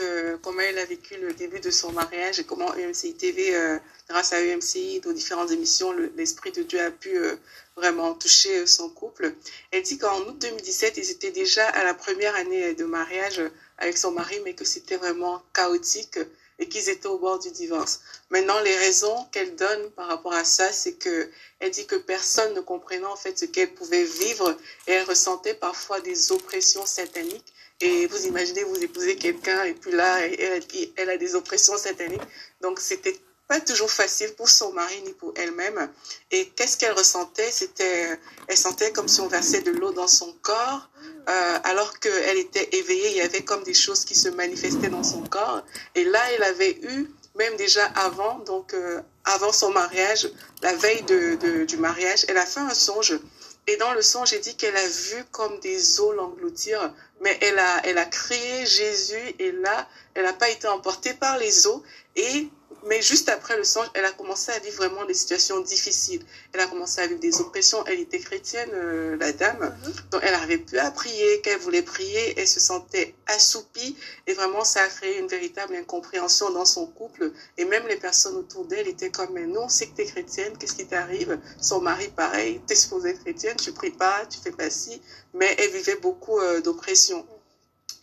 euh, comment elle a vécu le début de son mariage et comment EMCI TV, euh, grâce à EMCI, aux différentes émissions, l'Esprit de Dieu a pu euh, vraiment toucher son couple. Elle dit qu'en août 2017, ils étaient déjà à la première année de mariage avec son mari, mais que c'était vraiment chaotique et qu'ils étaient au bord du divorce. Maintenant, les raisons qu'elle donne par rapport à ça, c'est que elle dit que personne ne comprenait en fait ce qu'elle pouvait vivre et elle ressentait parfois des oppressions sataniques. Et vous imaginez, vous épousez quelqu'un et puis là, elle, elle a des oppressions sataniques. Donc, c'était pas toujours facile pour son mari ni pour elle-même. Et qu'est-ce qu'elle ressentait? C'était, elle sentait comme si on versait de l'eau dans son corps, euh, alors qu'elle était éveillée. Il y avait comme des choses qui se manifestaient dans son corps. Et là, elle avait eu, même déjà avant, donc euh, avant son mariage, la veille de, du mariage, elle a fait un songe. Et dans le songe, j'ai dit qu'elle a vu comme des eaux l'engloutir, mais elle a, elle a crié Jésus et là, elle n'a pas été emportée par les eaux. Et mais juste après le songe, elle a commencé à vivre vraiment des situations difficiles. Elle a commencé à vivre des oppressions. Elle était chrétienne, euh, la dame. Mhm. Donc, elle n'arrivait plus à prier. Qu'elle voulait prier, elle se sentait assoupie. Et vraiment, ça a créé une véritable incompréhension dans son couple. Et même les personnes autour d'elle étaient comme, mais non, c'est que tu es chrétienne. Qu'est-ce qui t'arrive? Son mari, pareil, t'es supposée être chrétienne. Tu pries pas, tu fais pas ci. Mais elle vivait beaucoup euh, d'oppression.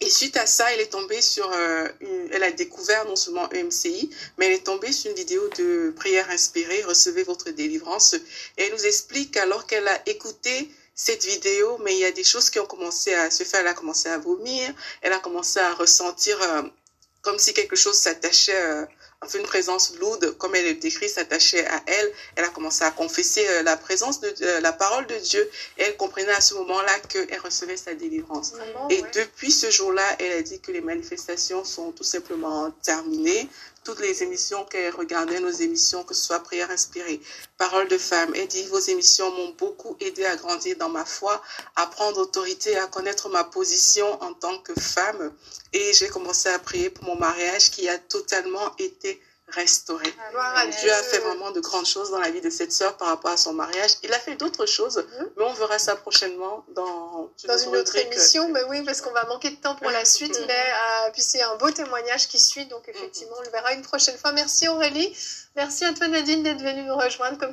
Et suite à ça, elle est tombée sur, euh, une, elle a découvert non seulement EMCI, mais elle est tombée sur une vidéo de prière inspirée, recevez votre délivrance. Et elle nous explique alors qu'elle a écouté cette vidéo, mais il y a des choses qui ont commencé à se faire. Elle a commencé à vomir, elle a commencé à ressentir euh, comme si quelque chose s'attachait euh, une présence lourde, comme elle est décrite, s'attachait à elle. Elle a commencé à confesser euh, la présence de euh, la parole de Dieu et elle comprenait à ce moment-là qu'elle recevait sa délivrance. et depuis ce jour-là, elle a dit que les manifestations sont tout simplement terminées toutes les émissions qu'elle regardait, nos émissions, que ce soit Prière inspirée, Parole de femme. Elle dit, vos émissions m'ont beaucoup aidé à grandir dans ma foi, à prendre autorité, à connaître ma position en tant que femme. Et j'ai commencé à prier pour mon mariage qui a totalement été restauré. Dieu a fait vraiment de grandes choses dans la vie de cette sœur par rapport à son mariage. Il a fait d'autres choses, mhm. mais on verra ça prochainement dans, dans une autre émission. Mais oui, parce qu'on va manquer de temps pour la suite. Mhm. Mais euh, puis c'est un beau témoignage qui suit, donc effectivement, on le verra une prochaine fois. Merci Aurélie. Merci à toi Nadine d'être venue nous rejoindre. Comme